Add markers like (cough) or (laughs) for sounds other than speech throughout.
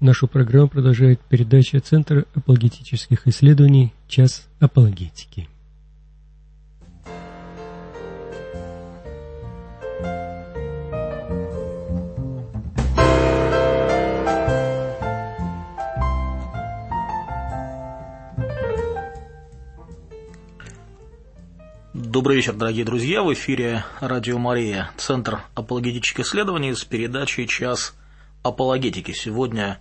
Нашу программу продолжает передача Центра апологетических исследований «Час апологетики». Добрый вечер, дорогие друзья. В эфире Радио Мария, Центр апологетических исследований с передачей «Час апологетики». Сегодня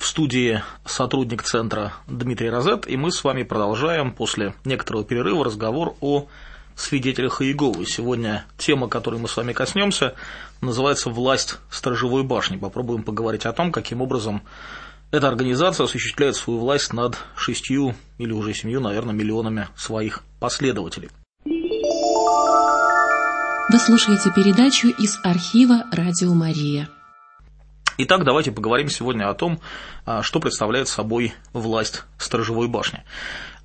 в студии сотрудник центра Дмитрий Розет, и мы с вами продолжаем после некоторого перерыва разговор о свидетелях Иеговы. Сегодня тема, которой мы с вами коснемся, называется «Власть сторожевой башни». Попробуем поговорить о том, каким образом эта организация осуществляет свою власть над шестью или уже семью, наверное, миллионами своих последователей. Вы слушаете передачу из архива «Радио Мария». Итак, давайте поговорим сегодня о том, а, что представляет собой власть сторожевой башни.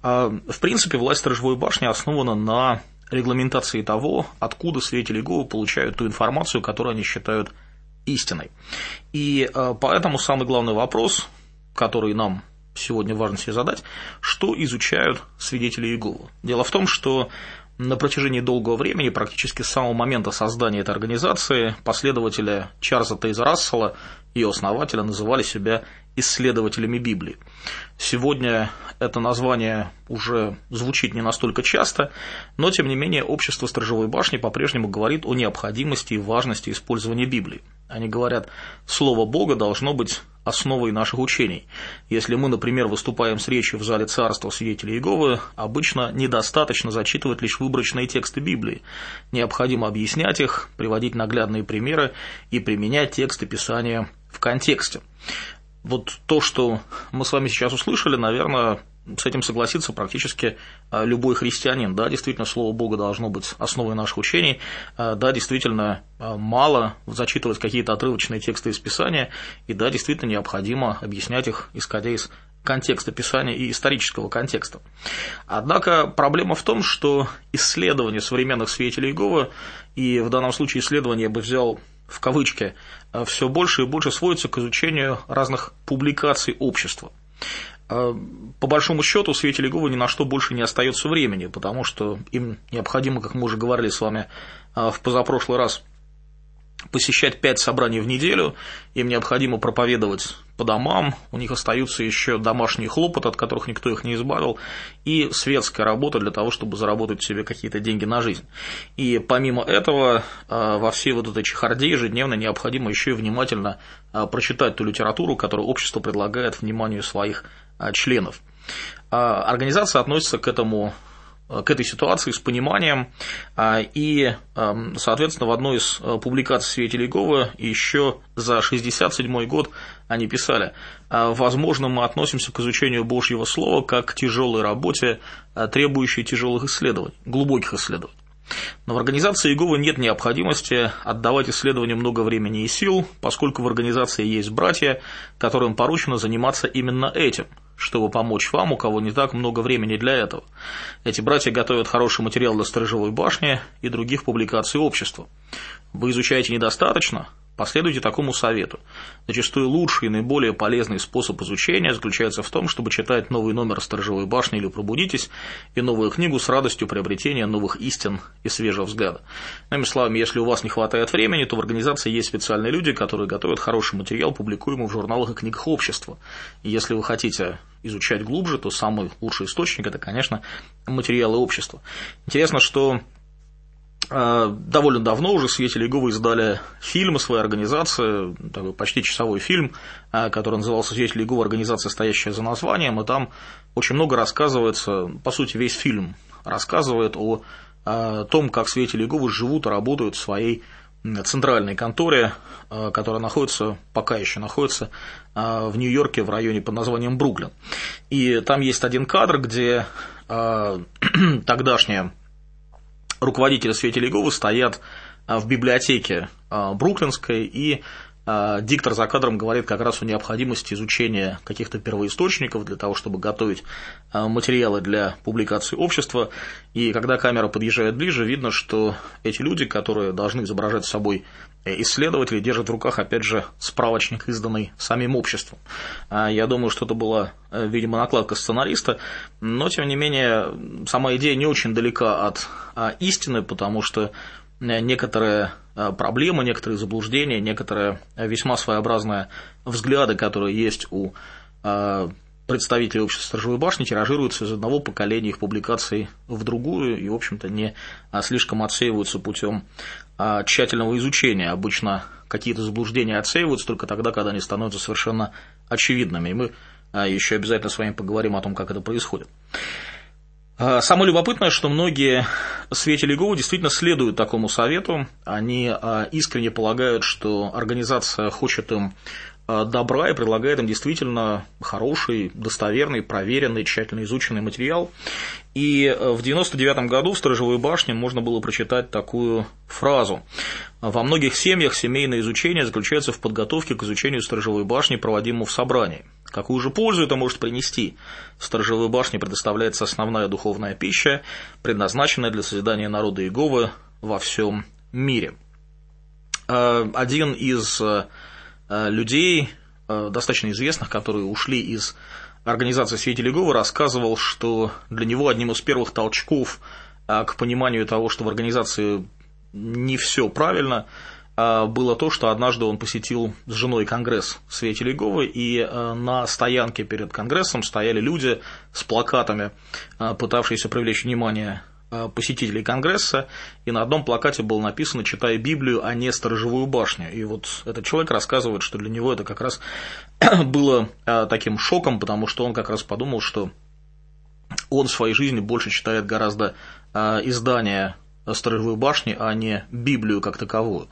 А, в принципе, власть сторожевой башни основана на регламентации того, откуда свидетели Иеговы получают ту информацию, которую они считают истиной. И а, поэтому самый главный вопрос, который нам сегодня важно себе задать, что изучают свидетели Иеговы. Дело в том, что на протяжении долгого времени, практически с самого момента создания этой организации, последователи Чарльза Тейза Рассела, ее основателя, называли себя исследователями Библии. Сегодня это название уже звучит не настолько часто, но тем не менее общество Сторожевой башни по-прежнему говорит о необходимости и важности использования Библии. Они говорят, Слово Бога должно быть основой наших учений. Если мы, например, выступаем с речью в зале царства свидетелей Иеговы, обычно недостаточно зачитывать лишь выборочные тексты Библии. Необходимо объяснять их, приводить наглядные примеры и применять тексты Писания в контексте. Вот то, что мы с вами сейчас услышали, наверное, с этим согласится практически а, любой христианин. Да, действительно, Слово Бога должно быть основой наших учений. А, да, действительно, а, мало зачитывать какие-то отрывочные тексты из Писания. И да, действительно, необходимо объяснять их, исходя из контекста Писания и исторического контекста. Однако проблема в том, что исследования современных свидетелей Иеговы, и в данном случае исследования я бы взял в кавычки, все больше и больше сводятся к изучению разных публикаций общества. А, по большому счету, свидетелей Иеговы ни на что больше не остается времени, потому что им необходимо, как мы уже говорили с вами а, в позапрошлый раз, посещать пять собраний в неделю, им необходимо проповедовать по домам, у них остаются еще домашние хлопоты, от которых никто их не избавил, и светская работа для того, чтобы заработать себе какие-то деньги на жизнь. И помимо этого, а, во всей вот этой чехарде ежедневно необходимо еще и внимательно прочитать ту литературу, которую общество предлагает вниманию своих членов. А, организация относится к этому а, к этой ситуации с пониманием, и, соответственно, в одной из публикаций свидетелей Говы еще за 1967 год они писали, возможно, мы относимся к изучению Божьего Слова как к тяжелой работе, требующей тяжелых исследований, глубоких исследований. Но в организации Иеговы нет необходимости отдавать исследованию много времени и сил, поскольку в организации есть братья, которым поручено заниматься именно этим, чтобы помочь вам, у кого не так много времени для этого. Эти братья готовят хороший материал для сторожевой башни и других публикаций общества. Вы изучаете недостаточно, Последуйте такому совету. Зачастую лучший и наиболее полезный способ изучения заключается в том, чтобы читать новый номер «Сторожевой башни» или «Пробудитесь» и новую книгу с радостью приобретения новых истин и свежего взгляда. Иными словами, если у вас не хватает времени, то в организации есть специальные люди, которые готовят хороший материал, публикуемый в журналах и книгах общества. И если вы хотите изучать глубже, то самый лучший источник – это, конечно, материалы общества. Интересно, что довольно давно уже свидетели Иеговы издали фильм своей организации, такой почти часовой фильм, а, который назывался «Свидетели Иеговы. Организация, стоящая за названием», и там очень много рассказывается, по сути, весь фильм рассказывает о, о том, как свидетели Иеговы живут и работают в своей центральной конторе, а, которая находится, пока еще находится в Нью-Йорке в районе под названием Бруклин. И там есть один кадр, где (clears throat) тогдашняя руководители Иеговы стоят а, в библиотеке а, Бруклинской и а, диктор за кадром говорит как раз о необходимости изучения каких-то первоисточников для того, чтобы готовить материалы для публикации общества. И когда камера подъезжает ближе, видно, что эти люди, которые должны изображать собой исследователи, держат в руках, опять же, справочник, изданный самим обществом. А, я думаю, что это была, э, видимо, накладка сценариста, но, тем не менее, сама идея не очень далека от истины, потому что Э, некоторые э, проблемы, некоторые заблуждения, некоторые э, весьма своеобразные взгляды, которые есть у представителей общества Сторожевой башни тиражируются из одного поколения их публикаций в другую и, в общем-то, не слишком отсеиваются путем тщательного изучения. Обычно какие-то заблуждения отсеиваются только тогда, когда они становятся совершенно очевидными. И мы еще обязательно с вами поговорим о том, как это происходит. А, самое любопытное, что многие свидетели Иеговы действительно следуют такому совету. Они а, искренне полагают, что организация хочет им а, добра и предлагает им действительно хороший, достоверный, проверенный, тщательно изученный материал. И в 1999 году в Сторожевой башне можно было прочитать такую фразу. Во многих семьях семейное изучение заключается в подготовке к изучению Сторожевой башни, проводимому в собрании. Какую же пользу это может принести? В Сторожевой башне предоставляется основная духовная пища, предназначенная для созидания народа Иеговы во всем мире. Э, один из э, людей, э, достаточно известных, которые ушли из организации Свидетелей Иеговы, рассказывал, что для него одним из первых толчков к пониманию того, что в организации не все правильно, было то, что однажды он посетил с женой конгресс Свете Леговой, и на стоянке перед конгрессом стояли люди с плакатами, пытавшиеся привлечь внимание посетителей Конгресса, и на одном плакате было написано «Читай Библию, а не сторожевую башню». И вот этот человек рассказывает, что для него это как раз (clears throat) было таким шоком, потому что он как раз подумал, что он в своей жизни больше читает гораздо издания сторожевой башни, а не Библию как таковую.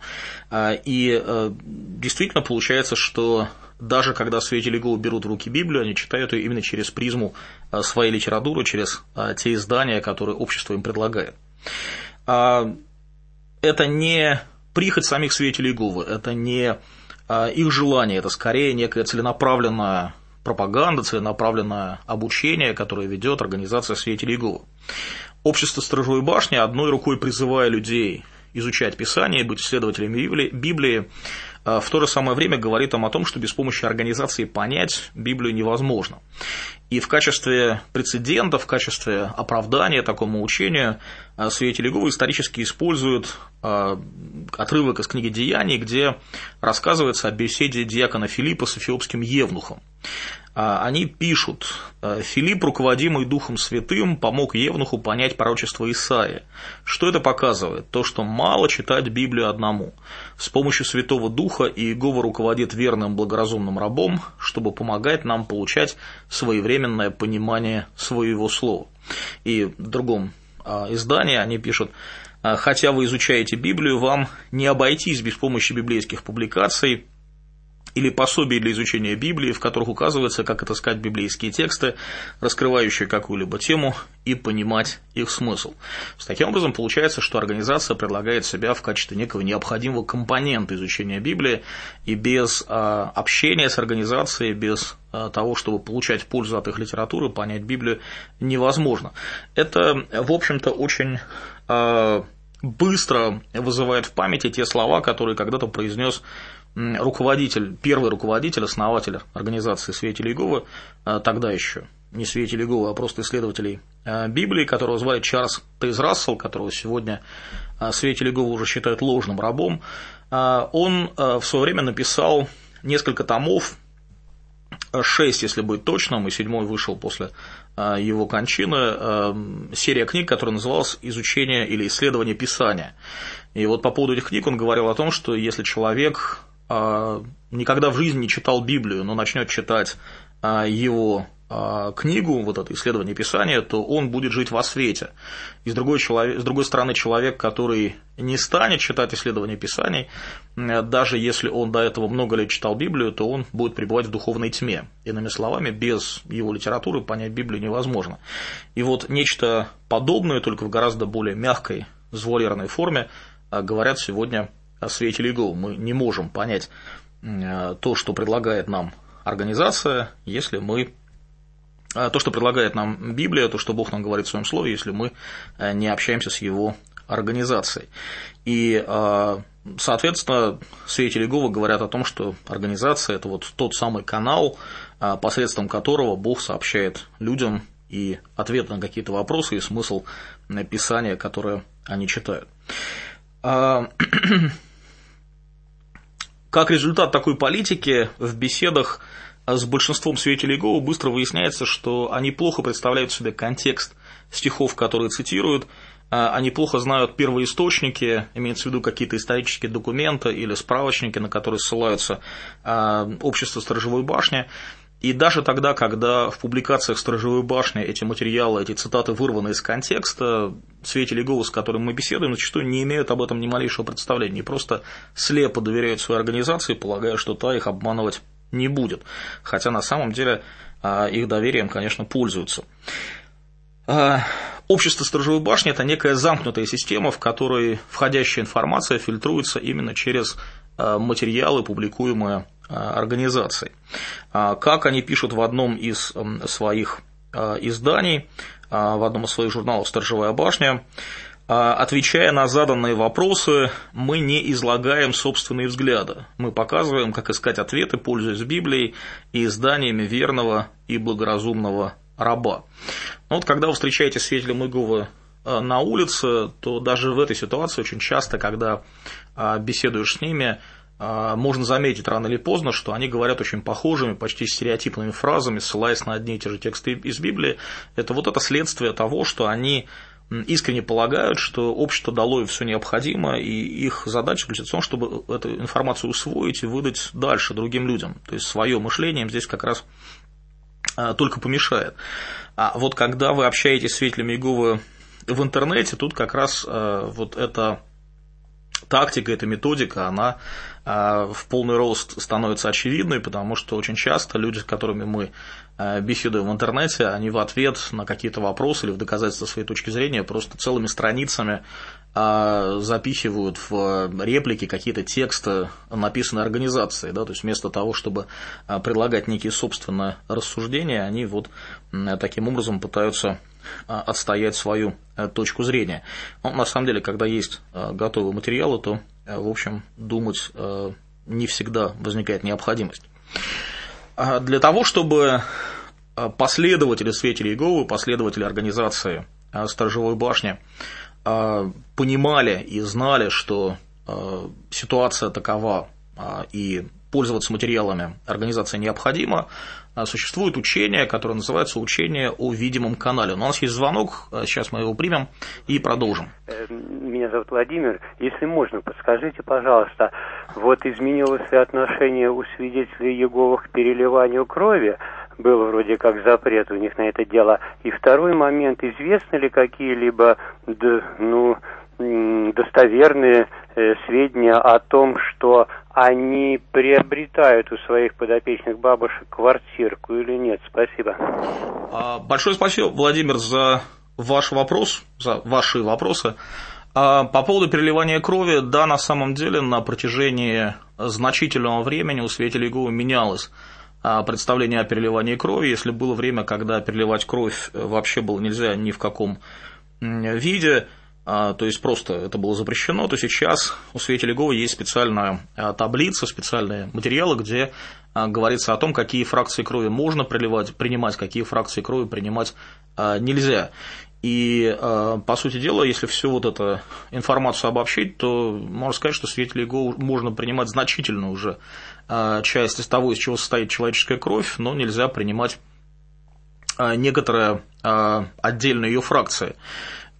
И э, действительно получается, что даже когда свидетели Иеговы берут в руки Библию, они читают ее именно через призму э, своей литературы, через э, те издания, которые общество им предлагает. А, это не прихоть самих свидетелей Иеговы, это не их желание, это скорее некая целенаправленная пропаганда, целенаправленное обучение, которое ведет организация свидетелей Иеговы. Общество Сторожевой башни, одной рукой призывая людей изучать Писание, быть исследователями Библии, а в то же самое время говорит им о том, что без помощи организации понять Библию невозможно. И в качестве прецедента, в качестве оправдания такому учению а, свидетели Иеговы исторически используют а, отрывок из книги «Деяний», где рассказывается о беседе диакона Филиппа с эфиопским евнухом. А, они пишут, «Э, Филипп, руководимый Духом Святым, помог Евнуху понять пророчество Исаия. Что это показывает? То, что мало читать Библию одному. С помощью Святого Духа Иегова руководит верным благоразумным рабом, чтобы помогать нам получать своевременное понимание своего слова. И в другом а, издании они пишут, «Э, хотя вы изучаете Библию, вам не обойтись без помощи библейских публикаций, или пособий для изучения Библии, в которых указывается, как отыскать библейские тексты, раскрывающие какую-либо тему, и понимать их смысл. Таким образом, получается, что организация предлагает себя в качестве некого необходимого компонента изучения Библии, и без а, общения с организацией, без а, того, чтобы получать пользу от их литературы, понять Библию невозможно. Это, в общем-то, очень а, быстро вызывает в памяти те слова, которые когда-то произнес руководитель, первый руководитель, основатель организации Свидетелей Иеговы, а, тогда еще не Свидетелей Иеговы, а просто исследователей а, Библии, которого звали Чарльз Тейз Рассел, которого сегодня а, Свидетели Иеговы уже считают ложным рабом, он в свое время написал несколько томов, шесть, если быть точным, и седьмой вышел после его кончины, серия книг, которая называлась «Изучение или исследование Писания». И вот по поводу этих книг он говорил о том, что если человек никогда в жизни не читал Библию, но начнет читать а, его а, книгу, вот это исследование Писания, то он будет жить во свете. И с другой, человек, с другой стороны, человек, который не станет читать исследования Писаний, даже если он до этого много лет читал Библию, то он будет пребывать в духовной тьме. Иными словами, без его литературы понять Библию невозможно. И вот нечто подобное, только в гораздо более мягкой, звуалированной форме, говорят сегодня свидетелей Иеговы. Мы не можем понять то, что предлагает нам организация, если мы то, что предлагает нам Библия, то, что Бог нам говорит в своем слове, если мы не общаемся с его организацией. И, соответственно, свидетели Иеговы говорят о том, что организация – это вот тот самый канал, посредством которого Бог сообщает людям и ответы на какие-то вопросы и смысл Писания, которое они читают. (clears throat) А, как результат такой политики в беседах с большинством свидетелей Иеговы быстро выясняется, что они плохо представляют себе контекст стихов, которые цитируют, а, они плохо знают первоисточники, имеется в виду какие-то исторические документы или справочники, на которые ссылаются а, общество сторожевой башни, и даже тогда, когда в публикациях «Сторожевой башни» эти материалы, эти цитаты вырваны из контекста, свидетели Иеговы, с которыми мы беседуем, зачастую не имеют об этом ни малейшего представления, и просто слепо доверяют своей организации, полагая, что та их обманывать не будет. Хотя на самом деле а, их доверием, конечно, пользуются. А, общество сторожевой башни – это некая замкнутая система, в которой входящая информация фильтруется именно через а, материалы, публикуемые организаций. А, как они пишут в одном из своих а, изданий, в одном из своих журналов «Сторожевая башня», Отвечая на заданные вопросы, мы не излагаем собственные взгляды. Мы показываем, как искать ответы, пользуясь Библией и изданиями верного и благоразумного раба. Но вот когда вы встречаете свидетеля Иеговы на улице, то даже в этой ситуации очень часто, когда беседуешь с ними, а, можно заметить рано или поздно, что они говорят очень похожими, почти стереотипными фразами, ссылаясь на одни и те же тексты из Библии. Это вот это следствие того, что они искренне полагают, что общество дало им все необходимое, и их задача заключается в том, чтобы эту информацию усвоить и выдать дальше другим людям. То есть свое мышление им здесь как раз а, только помешает. А вот когда вы общаетесь с свидетелями Иеговы в интернете, тут как раз а, вот эта тактика, эта методика, она а, в полный рост становится очевидной, потому что очень часто люди, с которыми мы а, беседуем в интернете, они в ответ на какие-то вопросы или в доказательство своей точки зрения просто целыми страницами а, запихивают в реплики какие-то тексты, написанные организацией, да, то есть вместо того, чтобы предлагать некие собственные рассуждения, они вот таким образом пытаются отстоять свою э, точку зрения. Но на самом деле, когда есть готовые материалы, то Э, в общем, думать э, не всегда возникает необходимость. А для того, чтобы э, последователи Светили Иеговы, последователи организации Сторожевой башни понимали и знали, что ситуация такова и пользоваться материалами организации необходимо, а, существует учение, которое называется учение о видимом канале. У нас есть звонок, а, сейчас мы его примем и продолжим. Э, меня зовут Владимир. Если можно, подскажите, пожалуйста, вот изменилось ли отношение у свидетелей Еговых к переливанию крови? Был вроде как запрет у них на это дело. И второй момент, известны ли какие-либо, ну, достоверные сведения о том, что они приобретают у своих подопечных бабушек квартирку или нет? Спасибо. А, большое спасибо, Владимир, за ваш вопрос, за ваши вопросы. А, по поводу переливания крови, да, на самом деле на протяжении значительного времени у свидетелей Иеговы менялось а, представление о переливании крови. Если было время, когда переливать кровь вообще было нельзя ни в каком виде, то есть просто это было запрещено, то сейчас у свидетелей Иеговы есть специальная а, таблица, специальные материалы, где а, говорится о том, какие фракции крови можно приливать, принимать, какие фракции крови принимать нельзя. И, по сути дела, если всю вот эту информацию обобщить, то можно сказать, что свидетелей Иеговы можно принимать значительную уже часть из того, из чего состоит человеческая кровь, но нельзя принимать некоторые отдельные ее фракции.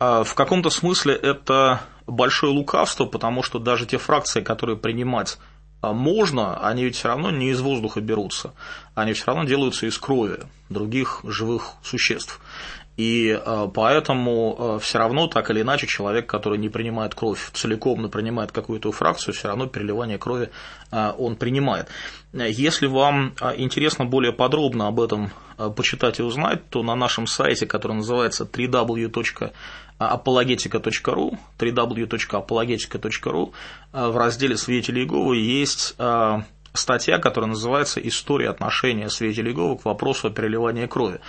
А, в каком-то смысле это большое лукавство, потому что даже те фракции, которые принимать а, можно, они ведь все равно не из воздуха берутся, они все равно делаются из крови других живых существ. И а, поэтому все равно, так или иначе, человек, который не принимает кровь целиком, но принимает какую-то фракцию, все равно переливание крови он принимает. Если вам интересно более подробно об этом почитать и узнать, то на нашем сайте, который называется www apologetica.ru, www.apologetica.ru, в разделе «Свидетели Иеговы» есть статья, которая называется «История отношения свидетелей Иеговы к вопросу о переливании крови».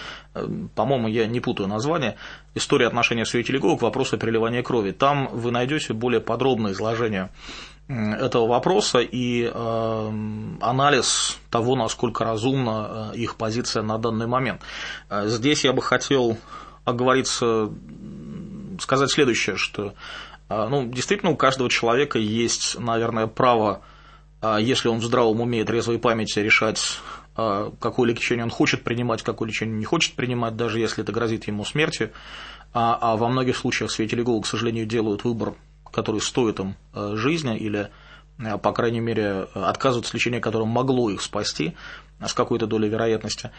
По-моему, я не путаю название. «История отношения свидетелей Иеговы к вопросу о переливании крови». Там вы найдете более подробное изложение этого вопроса и э, анализ того, насколько разумна э, их позиция на данный момент. Э, здесь я бы хотел оговориться, сказать следующее, что ну, действительно у каждого человека есть, наверное, право, если он в здравом уме и трезвой памяти, решать, какое лечение он хочет принимать, какое лечение не хочет принимать, даже если это грозит ему смертью. А, а во многих случаях свидетели Голу, к сожалению, делают выбор который стоит им жизни или, по крайней мере, отказываются от лечения, которое могло их спасти с какой-то долей вероятности.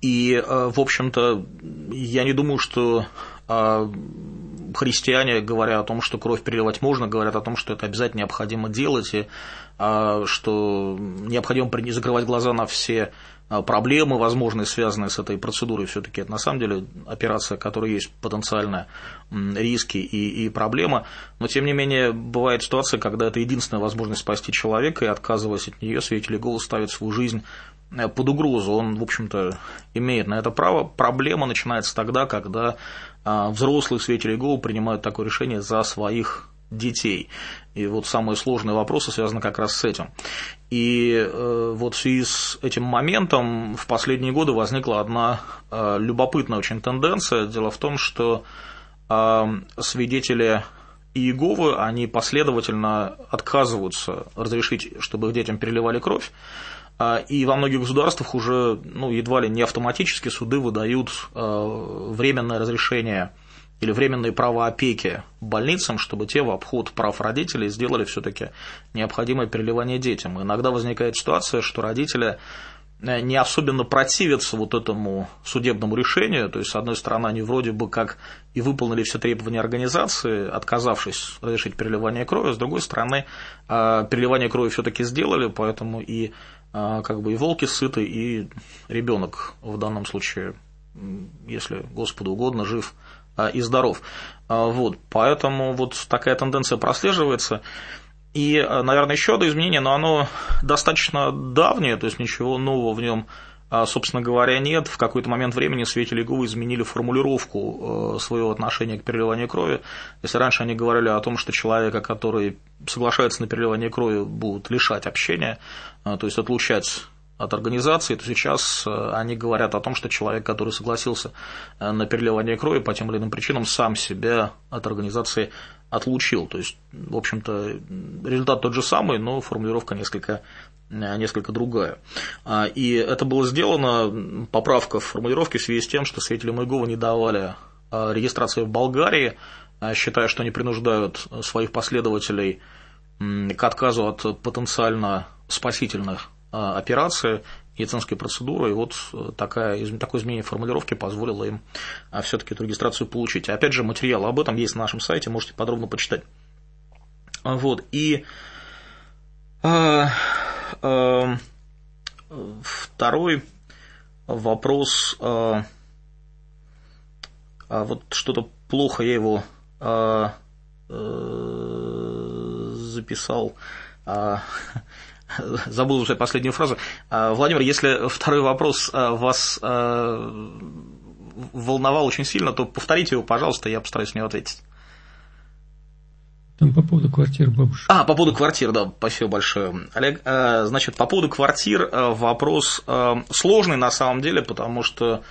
И, в общем-то, я не думаю, что христиане, говоря о том, что кровь переливать можно, говорят о том, что это обязательно необходимо делать, и что необходимо закрывать глаза на все а, проблемы возможные, связанные с этой процедурой, все-таки это на самом деле операция, которая есть потенциальные риски и, и проблема, но тем не менее бывает ситуация, когда это единственная возможность спасти человека, и отказываясь от нее, свидетель Иеговы ставит свою жизнь э, под угрозу, он, в общем-то, имеет на это право. Проблема начинается тогда, когда а, взрослые свидетели Иеговы принимают такое решение за своих детей. И вот самые сложные вопросы связаны как раз с этим. И э, вот в связи с этим моментом в последние годы возникла одна э, любопытная очень тенденция. Дело в том, что э, свидетели Иеговы, они последовательно отказываются разрешить, чтобы их детям переливали кровь. И во многих государствах уже ну, едва ли не автоматически суды выдают временное разрешение или временные права опеки больницам, чтобы те в обход прав родителей сделали все-таки необходимое переливание детям. иногда возникает ситуация, что родители э, не особенно противятся вот этому судебному решению, то есть, с одной стороны, они вроде бы как и выполнили все требования организации, отказавшись разрешить переливание крови, с другой стороны, э, переливание крови все-таки сделали, поэтому и как бы и волки сыты, и ребенок в данном случае, если Господу угодно, жив а, и здоров. А, вот, поэтому вот такая тенденция прослеживается. И, а, наверное, еще одно изменение, но оно достаточно давнее, то есть ничего нового в нем, собственно говоря, нет. В какой-то момент времени свидетели ИГУ изменили формулировку своего отношения к переливанию крови. Если раньше они говорили о том, что человека, который соглашается на переливание крови, будут лишать общения, то есть отлучать от организации, то сейчас э, они говорят о том, что человек, который согласился э, на переливание крови по тем или иным причинам, сам себя от организации отлучил. То есть, в общем-то, результат тот же самый, но формулировка несколько, э, несколько другая. А, и это было сделано, поправка в формулировке в связи с тем, что свидетели Майгова не давали регистрации в Болгарии, считая, что они принуждают своих последователей к отказу от потенциально спасительных а, операция, медицинская процедура, и вот э, такая, такое изменение формулировки позволило им а, все-таки эту регистрацию получить. Опять же, материал об этом есть на нашем сайте, можете подробно почитать. А, вот, и а, а, второй вопрос, а вот что-то плохо я его а, записал. (laughs) Забыл уже последнюю фразу. А, Владимир, если второй вопрос а, вас а, волновал очень сильно, то повторите его, пожалуйста, я постараюсь на него ответить. Там по поводу квартир бабушек. А, по поводу квартир, да, спасибо большое. Олег, значит, по поводу квартир вопрос сложный на самом деле, потому что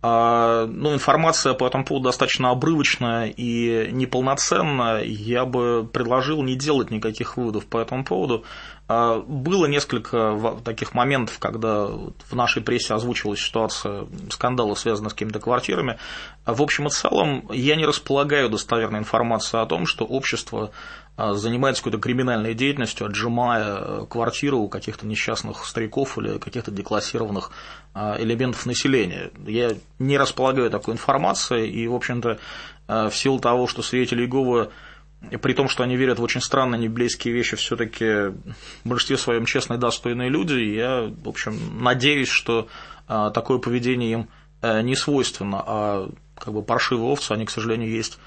ну, информация по этому поводу достаточно обрывочная и неполноценная. Я бы предложил не делать никаких выводов по этому поводу. А, было несколько таких моментов, когда в нашей прессе озвучивалась ситуация скандала, связанная с какими-то квартирами. А в общем и целом, я не располагаю достоверной информацией о том, что общество а, занимается какой-то криминальной деятельностью, отжимая квартиру у каких-то несчастных стариков или каких-то деклассированных элементов населения. Я не располагаю такой информацией, и, в общем-то, в силу того, что свидетели Иеговы при том, что они верят в очень странные неблизкие вещи, все-таки в большинстве своем честные, достойные люди. И я, в общем, надеюсь, что а, такое поведение им а, не свойственно, а как бы паршивые овцы, они, к сожалению, есть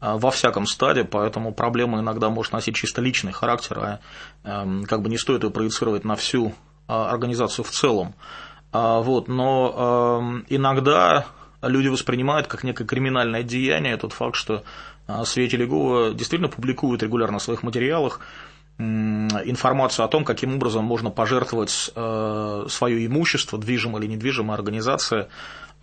во всяком стаде, поэтому проблема иногда может носить чисто личный характер, а эм, как бы не стоит ее проецировать на всю организацию в целом. Вот, но эм, иногда люди воспринимают как некое криминальное деяние тот факт, что Свете Легова действительно публикуют регулярно в своих материалах информацию о том, каким образом можно пожертвовать э, свое имущество, движимое или недвижимое организация.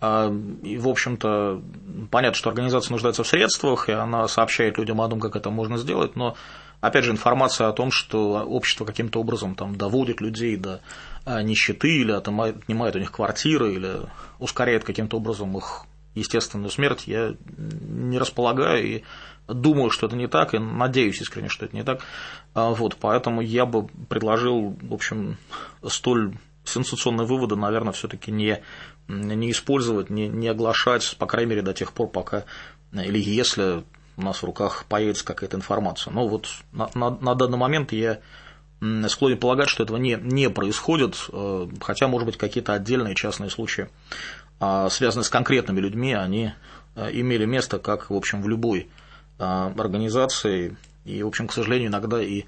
Э, и, в общем-то, понятно, что организация нуждается в средствах, и она сообщает людям о том, как это можно сделать, но, опять же, информация о том, что общество каким-то образом там, доводит людей до э, нищеты или отнимает у них квартиры, или ускоряет каким-то образом их естественную смерть, я не располагаю и думаю, что это не так, и надеюсь искренне, что это не так. А, вот, поэтому я бы предложил, в общем, столь сенсационные выводы, наверное, все-таки не, не использовать, не, не оглашать, по крайней мере, до тех пор, пока или если у нас в руках появится какая-то информация. Но вот на, на, на данный момент я склонен полагать, что этого не, не происходит, э, хотя, может быть, какие-то отдельные частные случаи, связанные с конкретными людьми, они э, имели место, как, в общем, в любой а, организации. И, в общем, к сожалению, иногда и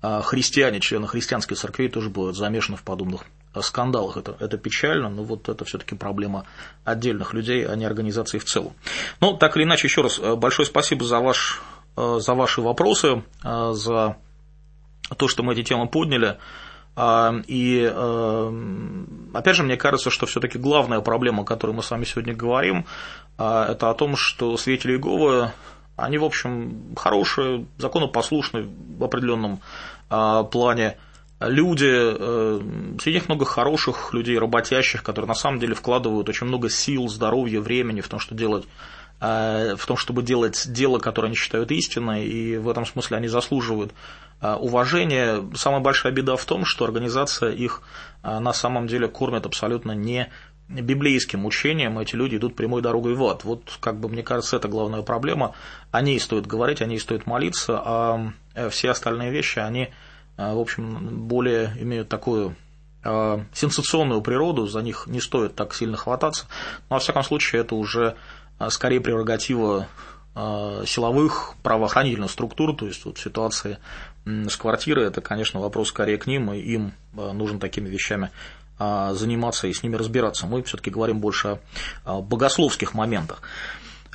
а, христиане, члены христианской церкви тоже бывают замешаны в подобных а, скандалах. Это, это печально, но вот это все-таки проблема отдельных людей, а не организации в целом. Но так или иначе, еще раз большое спасибо за, ваш, за ваши вопросы, за то, что мы эти темы подняли. И опять же, мне кажется, что все-таки главная проблема, о которой мы с вами сегодня говорим, это о том, что свидетели Иеговы они, в общем, хорошие, законопослушные в определенном а, плане люди, э, среди них много хороших людей, работящих, которые на самом деле вкладывают очень много сил, здоровья, времени в том, что делать э, в том, чтобы делать дело, которое они считают истиной, и в этом смысле они заслуживают э, уважения. Самая большая беда в том, что организация их на самом деле кормит абсолютно не библейским учением эти люди идут прямой дорогой в ад. Вот, как бы, мне кажется, это главная проблема. О ней стоит говорить, о ней стоит молиться, а э, все остальные вещи, они, э, в общем, более имеют такую э, сенсационную природу, за них не стоит так сильно хвататься. Но, во всяком случае, это уже скорее прерогатива силовых правоохранительных структур, то есть вот ситуации с квартирой, это, конечно, вопрос скорее к ним, и им нужно такими вещами а, заниматься и с ними разбираться. Мы все-таки говорим больше о богословских моментах.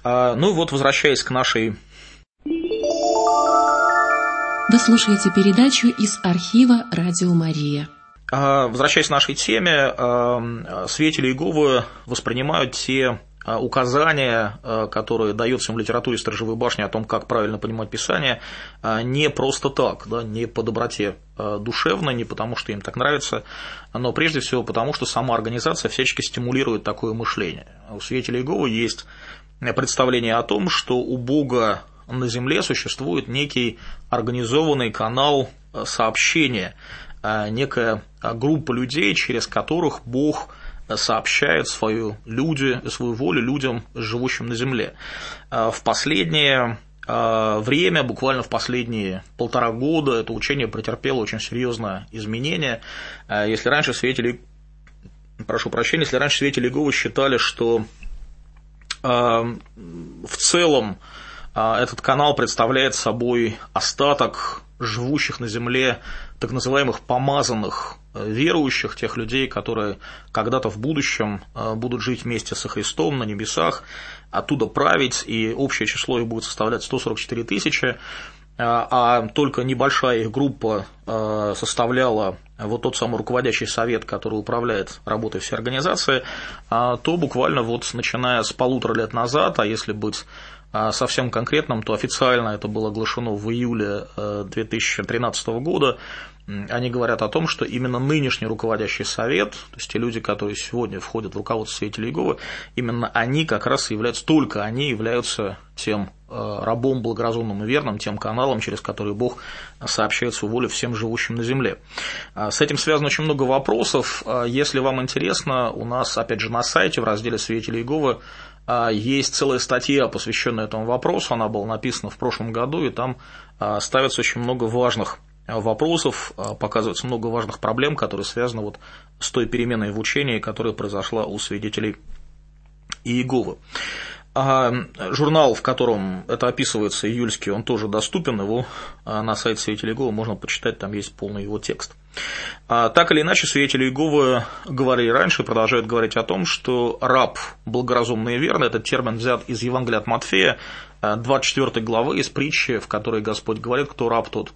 А, ну и вот, возвращаясь к нашей... Вы слушаете передачу из архива «Радио Мария». А, возвращаясь к нашей теме, свидетели Иеговы воспринимают те а, указания, а, которые даются им в литературе «Сторожевой башни» о том, как правильно понимать Писание, а, не просто так, да, не по доброте душевной, не потому, что им так нравится, но прежде всего потому, что сама организация всячески стимулирует такое мышление. У свидетелей Иеговы есть представление о том, что у Бога на Земле существует некий организованный канал сообщения, некая группа людей, через которых Бог – сообщает свою, люди, свою волю людям, живущим на Земле. А, в последнее а, время, буквально в последние полтора года, это учение претерпело очень серьезное изменение. А, если раньше свидетели, прошу прощения, если раньше свидетели Иеговы считали, что в целом этот канал представляет собой остаток живущих на земле так называемых помазанных верующих, тех людей, которые когда-то в будущем э, будут жить вместе со Христом на небесах, оттуда править, и общее число их будет составлять 144 тысячи, э, а только небольшая их группа составляла вот тот самый руководящий совет, который управляет работой всей организации, то буквально вот начиная с полутора лет назад, а если быть совсем конкретном, то официально это было оглашено в июле 2013 э, года. Они говорят о том, что именно нынешний руководящий совет, то есть те люди, которые сегодня входят в руководство свидетелей Иеговы, именно они как раз являются, только они являются тем э, рабом благоразумным и верным, тем каналом, через который Бог сообщает свою волю всем живущим на земле. А с этим связано очень много вопросов. А если вам интересно, у нас, опять же, на сайте в разделе свидетелей Иеговы а, есть целая статья, посвященная этому вопросу, она была написана в прошлом году, и там ставится очень много важных вопросов, показывается много важных проблем, которые связаны вот с той переменой в учении, которая произошла у свидетелей Иеговы. А журнал, в котором это описывается, июльский, он тоже доступен, его а, на сайте свидетелей Иеговы можно почитать, там есть полный его текст. А, так или иначе, свидетели Иеговы говорили раньше и продолжают говорить о том, что раб благоразумный и верный, этот термин взят из Евангелия от Матфея, 24 главы, из притчи, в которой Господь говорит, кто раб тот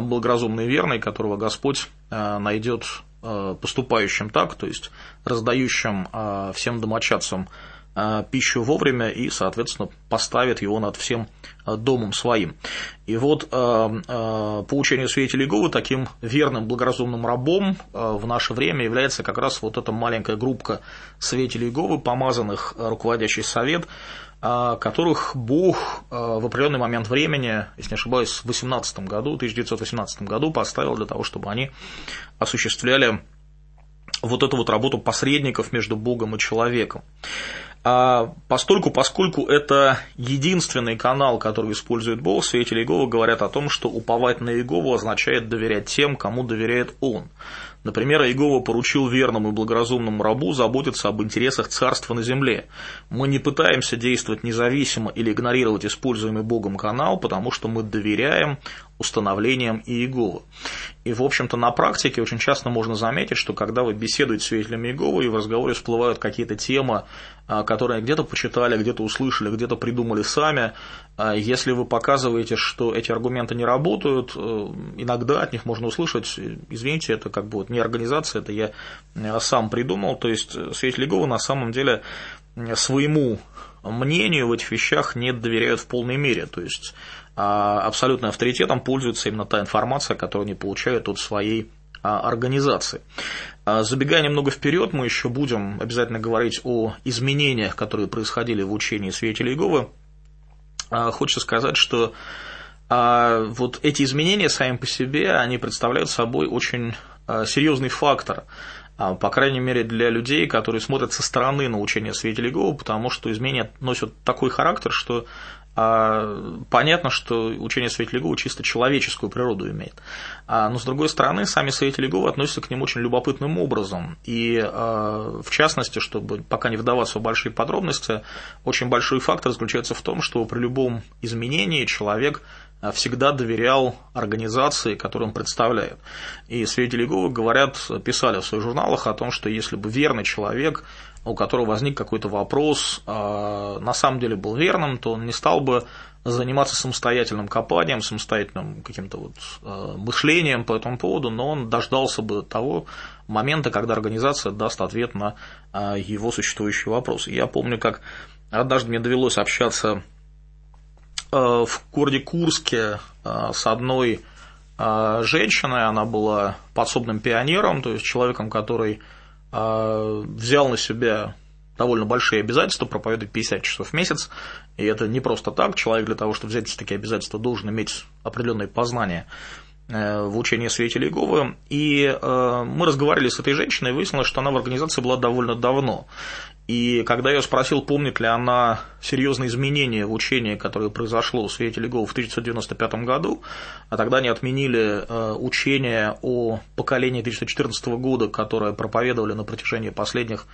благоразумный и верный, которого Господь найдет поступающим так, то есть раздающим всем домочадцам пищу вовремя и, соответственно, поставит его над всем домом своим. И вот по учению свидетелей Иеговы таким верным, благоразумным рабом в наше время является как раз вот эта маленькая группа свидетелей Иеговы, помазанных руководящий совет, которых Бог в определенный момент времени, если не ошибаюсь, в 18 году, 1918 году поставил для того, чтобы они осуществляли вот эту вот работу посредников между Богом и человеком. А постольку, поскольку это единственный канал, который использует Бог, свидетели Иеговы говорят о том, что уповать на Иегову означает доверять тем, кому доверяет Он. Например, Иегова поручил верному и благоразумному рабу заботиться об интересах царства на земле. Мы не пытаемся действовать независимо или игнорировать используемый Богом канал, потому что мы доверяем установлениям Иеговы. И, в общем-то, на практике очень часто можно заметить, что когда вы беседуете с свидетелями Иеговы, и в разговоре всплывают какие-то темы, которые где-то почитали, где-то услышали, где-то придумали сами, а, если вы показываете, что эти аргументы не работают, э, иногда от них можно услышать, извините, это как бы вот не организация, это я э, сам придумал, то есть э, свидетели Иеговы на самом деле своему мнению в этих вещах не доверяют в полной мере, то есть а, абсолютным авторитетом пользуется именно та информация, которую они получают от своей а, организации. А, забегая немного вперед, мы еще будем обязательно говорить о изменениях, которые происходили в учении свидетелей Иеговы. Хочется сказать, что вот эти изменения сами по себе, они представляют собой очень серьезный фактор, по крайней мере для людей, которые смотрят со стороны на учение свидетелей Иеговы, потому что изменения носят такой характер, что а, понятно, что учение свидетелей Иеговы чисто человеческую природу имеет. А, но, с другой стороны, сами свидетели Иеговы относятся к ним очень любопытным образом. И, а, в частности, чтобы пока не вдаваться в большие подробности, очень большой фактор заключается в том, что при любом изменении человек всегда доверял организации, которую он представляет. И свидетели Иеговы говорят, писали в своих журналах о том, что если бы верный человек у которого возник какой-то вопрос, а, на самом деле был верным, то он не стал бы заниматься самостоятельным копанием, самостоятельным каким-то вот а, мышлением по этому поводу, но он дождался бы того момента, когда организация даст ответ на а, его существующие вопросы. Я помню, как однажды мне довелось общаться в городе Курске с одной женщиной, она была подсобным пионером, то есть человеком, который взял на себя довольно большие обязательства, проповедовать 50 часов в месяц, и это не просто так, человек для того, чтобы взять такие обязательства, должен иметь определенные познания э, в учении свидетелей Иеговы, и э, мы разговаривали с этой женщиной, и выяснилось, что она в организации была довольно давно, и когда я спросил, помнит ли она серьезные изменения в учении, которое произошло у свидетелей Иеговы в 1995 году, а тогда они отменили э, учение о поколении 1914 года, которое проповедовали на протяжении последних,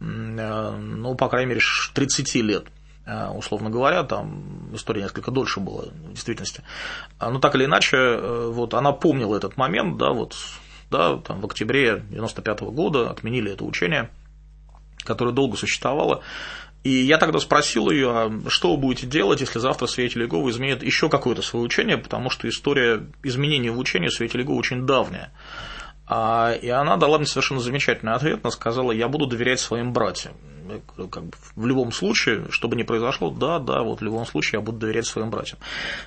э, ну, по крайней мере, 30 лет э, условно говоря, там история несколько дольше была в действительности. Но так или иначе, вот она помнила этот момент, да, вот, да, там в октябре 1995 года отменили это учение – которая долго существовала. И я тогда спросил ее, а что вы будете делать, если завтра свидетели Иеговы изменят еще какое-то свое учение, потому что история изменения в учении свидетелей Иеговы очень давняя. А, и она дала мне совершенно замечательный ответ. Она сказала, я буду доверять своим братьям. Как бы, в любом случае, что бы ни произошло, да, да, вот в любом случае я буду доверять своим братьям.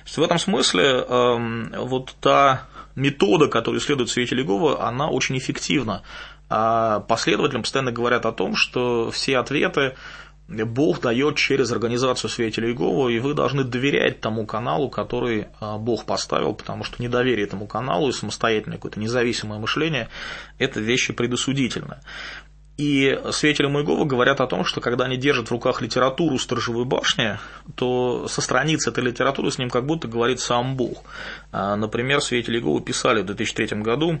В этом смысле эм, вот та метода, которую исследует свидетель Иеговы, она очень эффективна а последователям постоянно говорят о том, что все ответы Бог дает через организацию свидетелей Иеговы, и вы должны доверять тому каналу, который а, Бог поставил, потому что недоверие этому каналу и самостоятельное какое-то независимое мышление – это вещи предосудительные. И свидетели Иеговы говорят о том, что когда они держат в руках литературу «Сторожевой башни», то со страницы этой литературы с ним как будто говорит сам Бог. А, например, свидетели Иеговы писали в 2003 году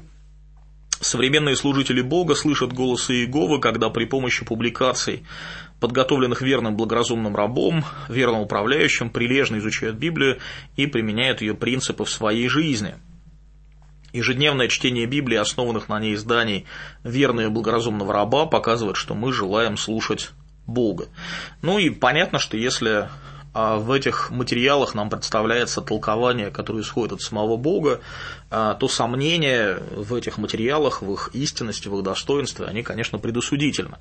Современные служители Бога слышат голос Иеговы, когда при помощи публикаций, подготовленных верным благоразумным рабом, верным управляющим, прилежно изучают Библию и применяют ее принципы в своей жизни. Ежедневное чтение Библии, основанных на ней изданий верного благоразумного раба, показывает, что мы желаем слушать Бога. Ну и понятно, что если а в этих материалах нам представляется толкование, которое исходит от самого Бога, а, то сомнения в этих материалах, в их истинности, в их достоинстве, они, конечно, предосудительны.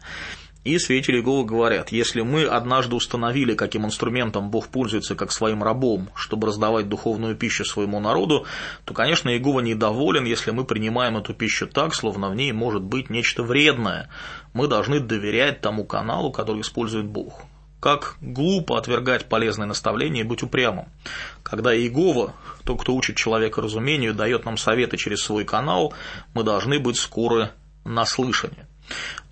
И свидетели Иеговы говорят, если мы однажды установили, каким инструментом Бог пользуется как своим рабом, чтобы раздавать духовную пищу своему народу, то, конечно, Иегова недоволен, если мы принимаем эту пищу так, словно в ней может быть нечто вредное. Мы должны доверять тому каналу, который использует Бог. Как глупо отвергать полезные наставления и быть упрямым. Когда Иегова, тот, кто учит человека разумению, дает нам советы через свой канал, мы должны быть скоры на слышание.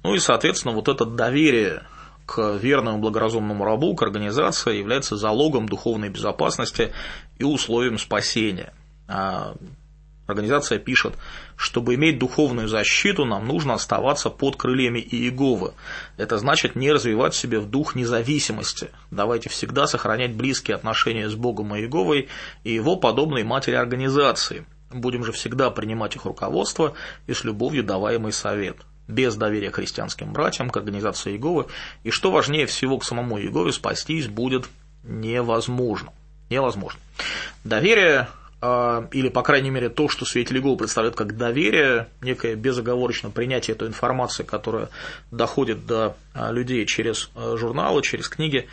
Ну и, соответственно, вот это доверие к верному благоразумному рабу, к организации является залогом духовной безопасности и условием спасения. Организация пишет, чтобы иметь духовную защиту, нам нужно оставаться под крыльями Иеговы. Это значит не развивать в себе в дух независимости. Давайте всегда сохранять близкие отношения с Богом Иеговой и его подобной матери организации. Будем же всегда принимать их руководство и с любовью даваемый совет без доверия христианским братьям, к организации Иеговы, и что важнее всего к самому Иегове, спастись будет невозможно. Невозможно. Доверие или, по крайней мере, то, что свидетели Иеговы представляют как доверие, некое безоговорочное принятие этой информации, которая доходит до а, людей через а, журналы, через книги,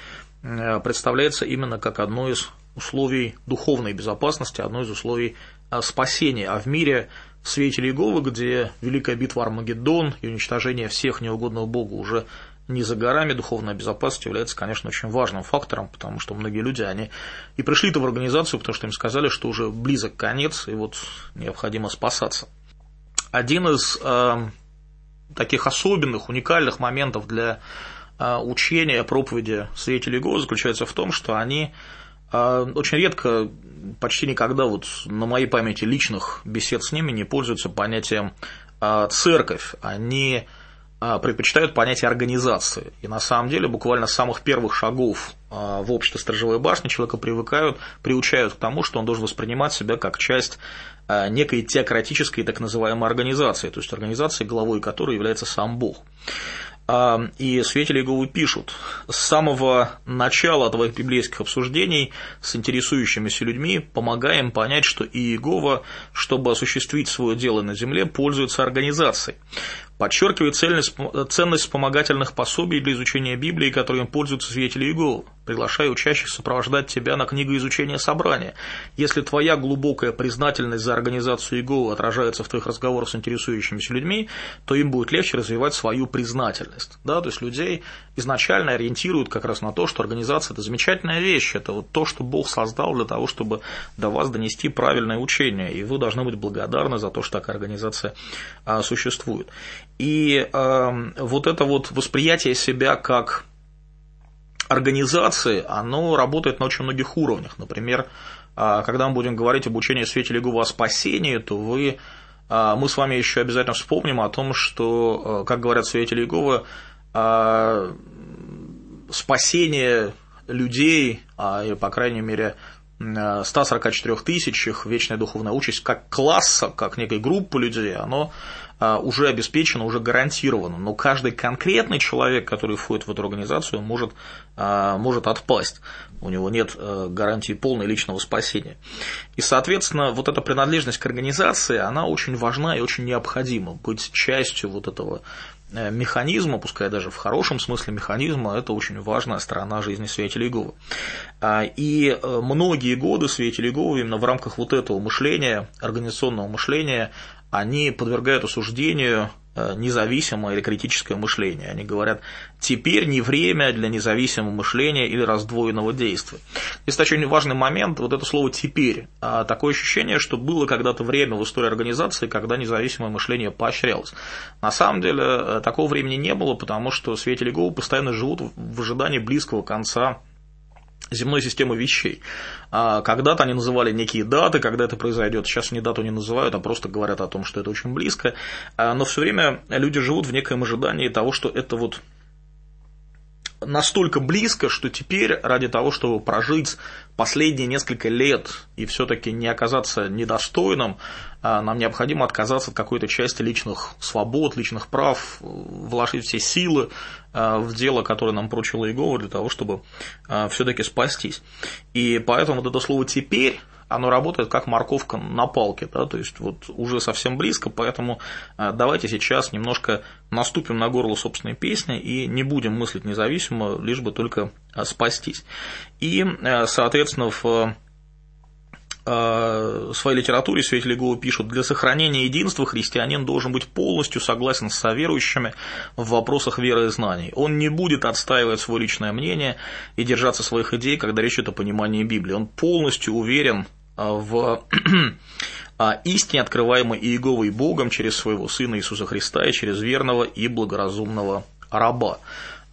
представляется именно как одно из условий духовной безопасности, одно из условий спасения. А в мире свидетелей Иеговы, где Великая битва Армагеддон и уничтожение всех неугодных Богу уже не за горами духовная безопасность является, конечно, очень важным фактором, потому что многие люди, они и пришли-то в организацию, потому что им сказали, что уже близок конец, и вот необходимо спасаться. Один из э, таких особенных, уникальных моментов для э, учения проповеди свидетелей Иеговы заключается в том, что они э, очень редко, почти никогда вот на моей памяти личных бесед с ними не пользуются понятием э, церковь. Они предпочитают понятие организации. И на самом деле буквально с самых первых шагов а, в обществе сторожевой башни человека привыкают, приучают к тому, что он должен воспринимать себя как часть а, некой теократической так называемой организации, то есть организации, главой которой является сам Бог. И свидетели Иеговы пишут, с самого начала твоих библейских обсуждений с интересующимися людьми помогаем понять, что Иегова, чтобы осуществить свое дело на земле, пользуется организацией. Подчеркивает цельность, ценность вспомогательных пособий для изучения Библии, которыми пользуются свидетели Иеговы. Приглашаю учащихся сопровождать тебя на книгу изучения собрания. Если твоя глубокая признательность за организацию Иеговы отражается в твоих разговорах с интересующимися людьми, то им будет легче развивать свою признательность. Да? То есть людей изначально ориентируют как раз на то, что организация – это замечательная вещь, это вот то, что Бог создал для того, чтобы до вас донести правильное учение, и вы должны быть благодарны за то, что такая организация а, существует. И э, вот это вот восприятие себя как организации, оно работает на очень многих уровнях. Например, э, когда мы будем говорить об учении свете Гува о спасении, то вы, э, мы с вами еще обязательно вспомним о том, что, э, как говорят свидетели Иеговы, э, спасение людей, а, или, по крайней мере, 144 тысячах вечная духовная участь как класса, как некой группы людей, оно а, уже обеспечено, уже гарантировано. Но каждый конкретный человек, который входит в эту организацию, может, а, может отпасть. У него нет э, гарантии полной личного спасения. И, соответственно, вот эта принадлежность к организации, она очень важна и очень необходима. Быть частью вот этого э, механизма, пускай даже в хорошем смысле механизма, это очень важная сторона жизни свидетелей Иеговы. А, и э, многие годы свидетели Иеговы именно в рамках вот этого мышления, организационного мышления, они подвергают осуждению независимое или критическое мышление. Они говорят, теперь не время для независимого мышления или раздвоенного действия. Есть очень важный момент, вот это слово «теперь». А такое ощущение, что было когда-то время в истории организации, когда независимое мышление поощрялось. На самом деле, э, такого времени не было, потому что свидетели Гоу постоянно живут в ожидании близкого конца земной системы вещей. А когда-то они называли некие даты, когда это произойдет. Сейчас они дату не называют, а просто говорят о том, что это очень близко. А, но все время люди живут в некоем ожидании того, что это вот настолько близко, что теперь ради того, чтобы прожить последние несколько лет и все-таки не оказаться недостойным, а, нам необходимо отказаться от какой-то части личных свобод, личных прав, вложить все силы в дело, которое нам поручила Иегова для того, чтобы а, все-таки спастись. И поэтому вот это слово «теперь» оно работает как морковка на палке, да, то есть вот уже совсем близко, поэтому а, давайте сейчас немножко наступим на горло собственной песни и не будем мыслить независимо, лишь бы только спастись. И, соответственно, в в своей литературе свидетели Иеговы пишут, для сохранения единства христианин должен быть полностью согласен с соверующими в вопросах веры и знаний. Он не будет отстаивать свое личное мнение и держаться своих идей, когда речь идет о понимании Библии. Он полностью уверен а, в а, (clears throat) истине, открываемой Иеговой Богом через своего Сына Иисуса Христа и через верного и благоразумного раба.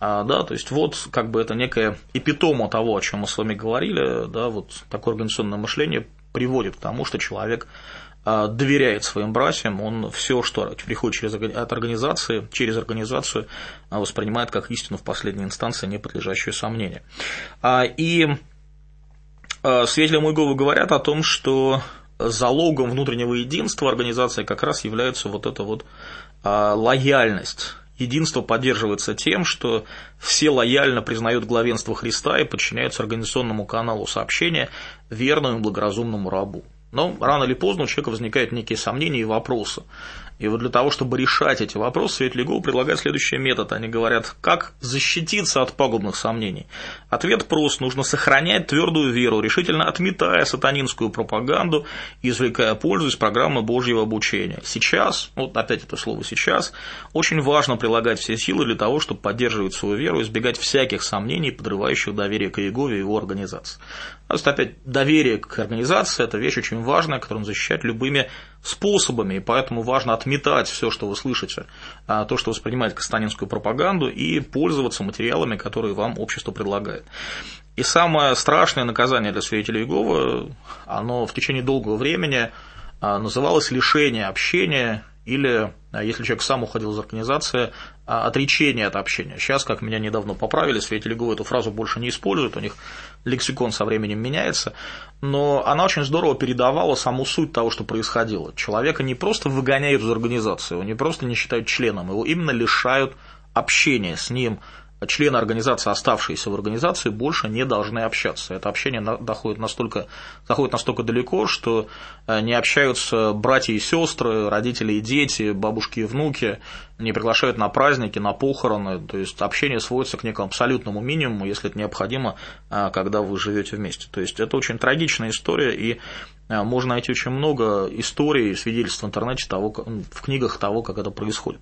Да, то есть вот как бы это некое эпитомо того, о чем мы с вами говорили, да, вот такое организационное мышление приводит к тому, что человек доверяет своим братьям, он все, что приходит через, от организации, через организацию, воспринимает как истину в последней инстанции, не подлежащую сомнению. И Э, свидетели Муйгова говорят о том, что залогом внутреннего единства организации как раз является вот эта вот лояльность. Единство поддерживается тем, что все лояльно признают главенство Христа и подчиняются организационному каналу сообщения верному и благоразумному рабу. Но рано или поздно у человека возникают некие сомнения и вопросы. И вот для того, чтобы решать эти вопросы, Свет Легов предлагает следующий метод. Они говорят, как защититься от пагубных сомнений. Ответ прост. Нужно сохранять твердую веру, решительно отметая сатанинскую пропаганду извлекая пользу из программы Божьего обучения. Сейчас, вот опять это слово «сейчас», очень важно прилагать все силы для того, чтобы поддерживать свою веру, избегать всяких сомнений, подрывающих доверие к Иегове и его организации. То есть, опять, доверие к организации – это вещь очень важная, которую нужно защищать любыми способами, и поэтому важно отметать все, что вы слышите, а, то, что воспринимаете как станинскую пропаганду, и пользоваться материалами, которые вам общество предлагает. И самое страшное наказание для свидетелей Иеговы, оно в течение долгого времени а, называлось лишение общения или, а, если человек сам уходил из организации, отречение от общения. Сейчас, как меня недавно поправили, свидетели Гу эту фразу больше не используют, у них лексикон со временем меняется, но она очень здорово передавала саму суть того, что происходило. Человека не просто выгоняют из организации, его не просто не считают членом, его именно лишают общения с ним, члены организации, оставшиеся в организации, больше не должны общаться. Это общение доходит настолько, заходит настолько далеко, что э, не общаются братья и сестры, родители и дети, бабушки и внуки, не приглашают на праздники, на похороны. То есть общение сводится к некому абсолютному минимуму, если это необходимо, э, когда вы живете вместе. То есть это очень трагичная история, и можно найти очень много историй, свидетельств в интернете, того, в книгах того, как это происходит.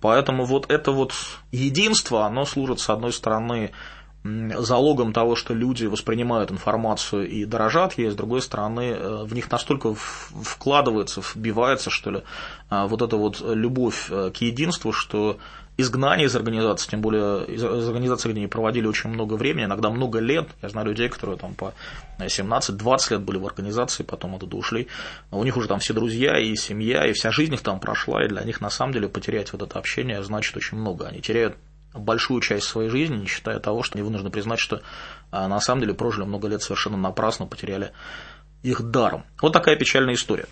Поэтому вот это вот единство, оно служит, с одной стороны, залогом того, что люди воспринимают информацию и дорожат ей, с другой стороны, э, в них настолько вкладывается, вбивается, что ли, а, вот эта вот любовь э, к единству, что изгнание из организации, тем более из организации, где они проводили очень много времени, иногда много лет, я знаю людей, которые там по 17-20 лет были в организации, потом оттуда ушли, у них уже там все друзья и семья, и вся жизнь их там прошла, и для них на самом деле потерять вот это общение значит очень много, они теряют большую часть своей жизни, не считая того, что они вынуждены признать, что а, на самом деле прожили много лет совершенно напрасно, потеряли их даром. Вот такая печальная история.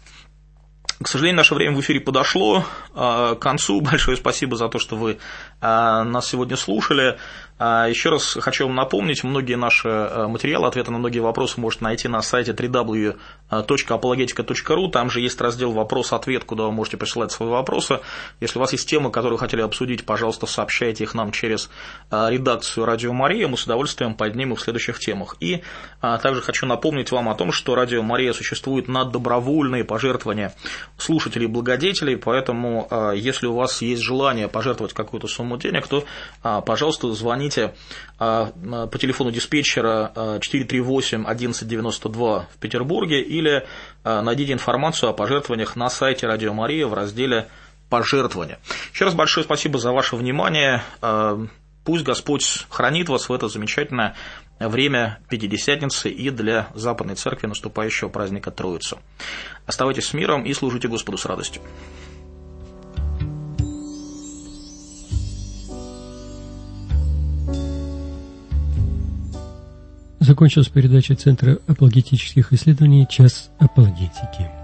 К сожалению, наше время в эфире подошло а, к концу. Большое спасибо за то, что вы нас сегодня слушали. А, Еще раз хочу вам напомнить, многие наши материалы, ответы на многие вопросы можете найти на сайте www.apologetica.ru. Там же есть раздел «Вопрос-ответ», куда вы можете присылать свои вопросы. Если у вас есть темы, которые вы хотели обсудить, пожалуйста, сообщайте их нам через редакцию «Радио Мария». Мы с удовольствием поднимем в следующих темах. И также хочу напомнить вам о том, что «Радио Мария» существует на добровольные пожертвования слушателей благодетелей, поэтому если у вас есть желание пожертвовать какую-то сумму денег, то, пожалуйста, звоните а, по телефону диспетчера 438 1192 в Петербурге или а, найдите информацию о пожертвованиях на сайте Радио Мария в разделе пожертвования. Еще раз большое спасибо за ваше внимание. А, пусть Господь хранит вас в это замечательное время Пятидесятницы и для Западной Церкви наступающего праздника Троицу. Оставайтесь с миром и служите Господу с радостью. Закончилась передача Центра апологетических исследований «Час апологетики».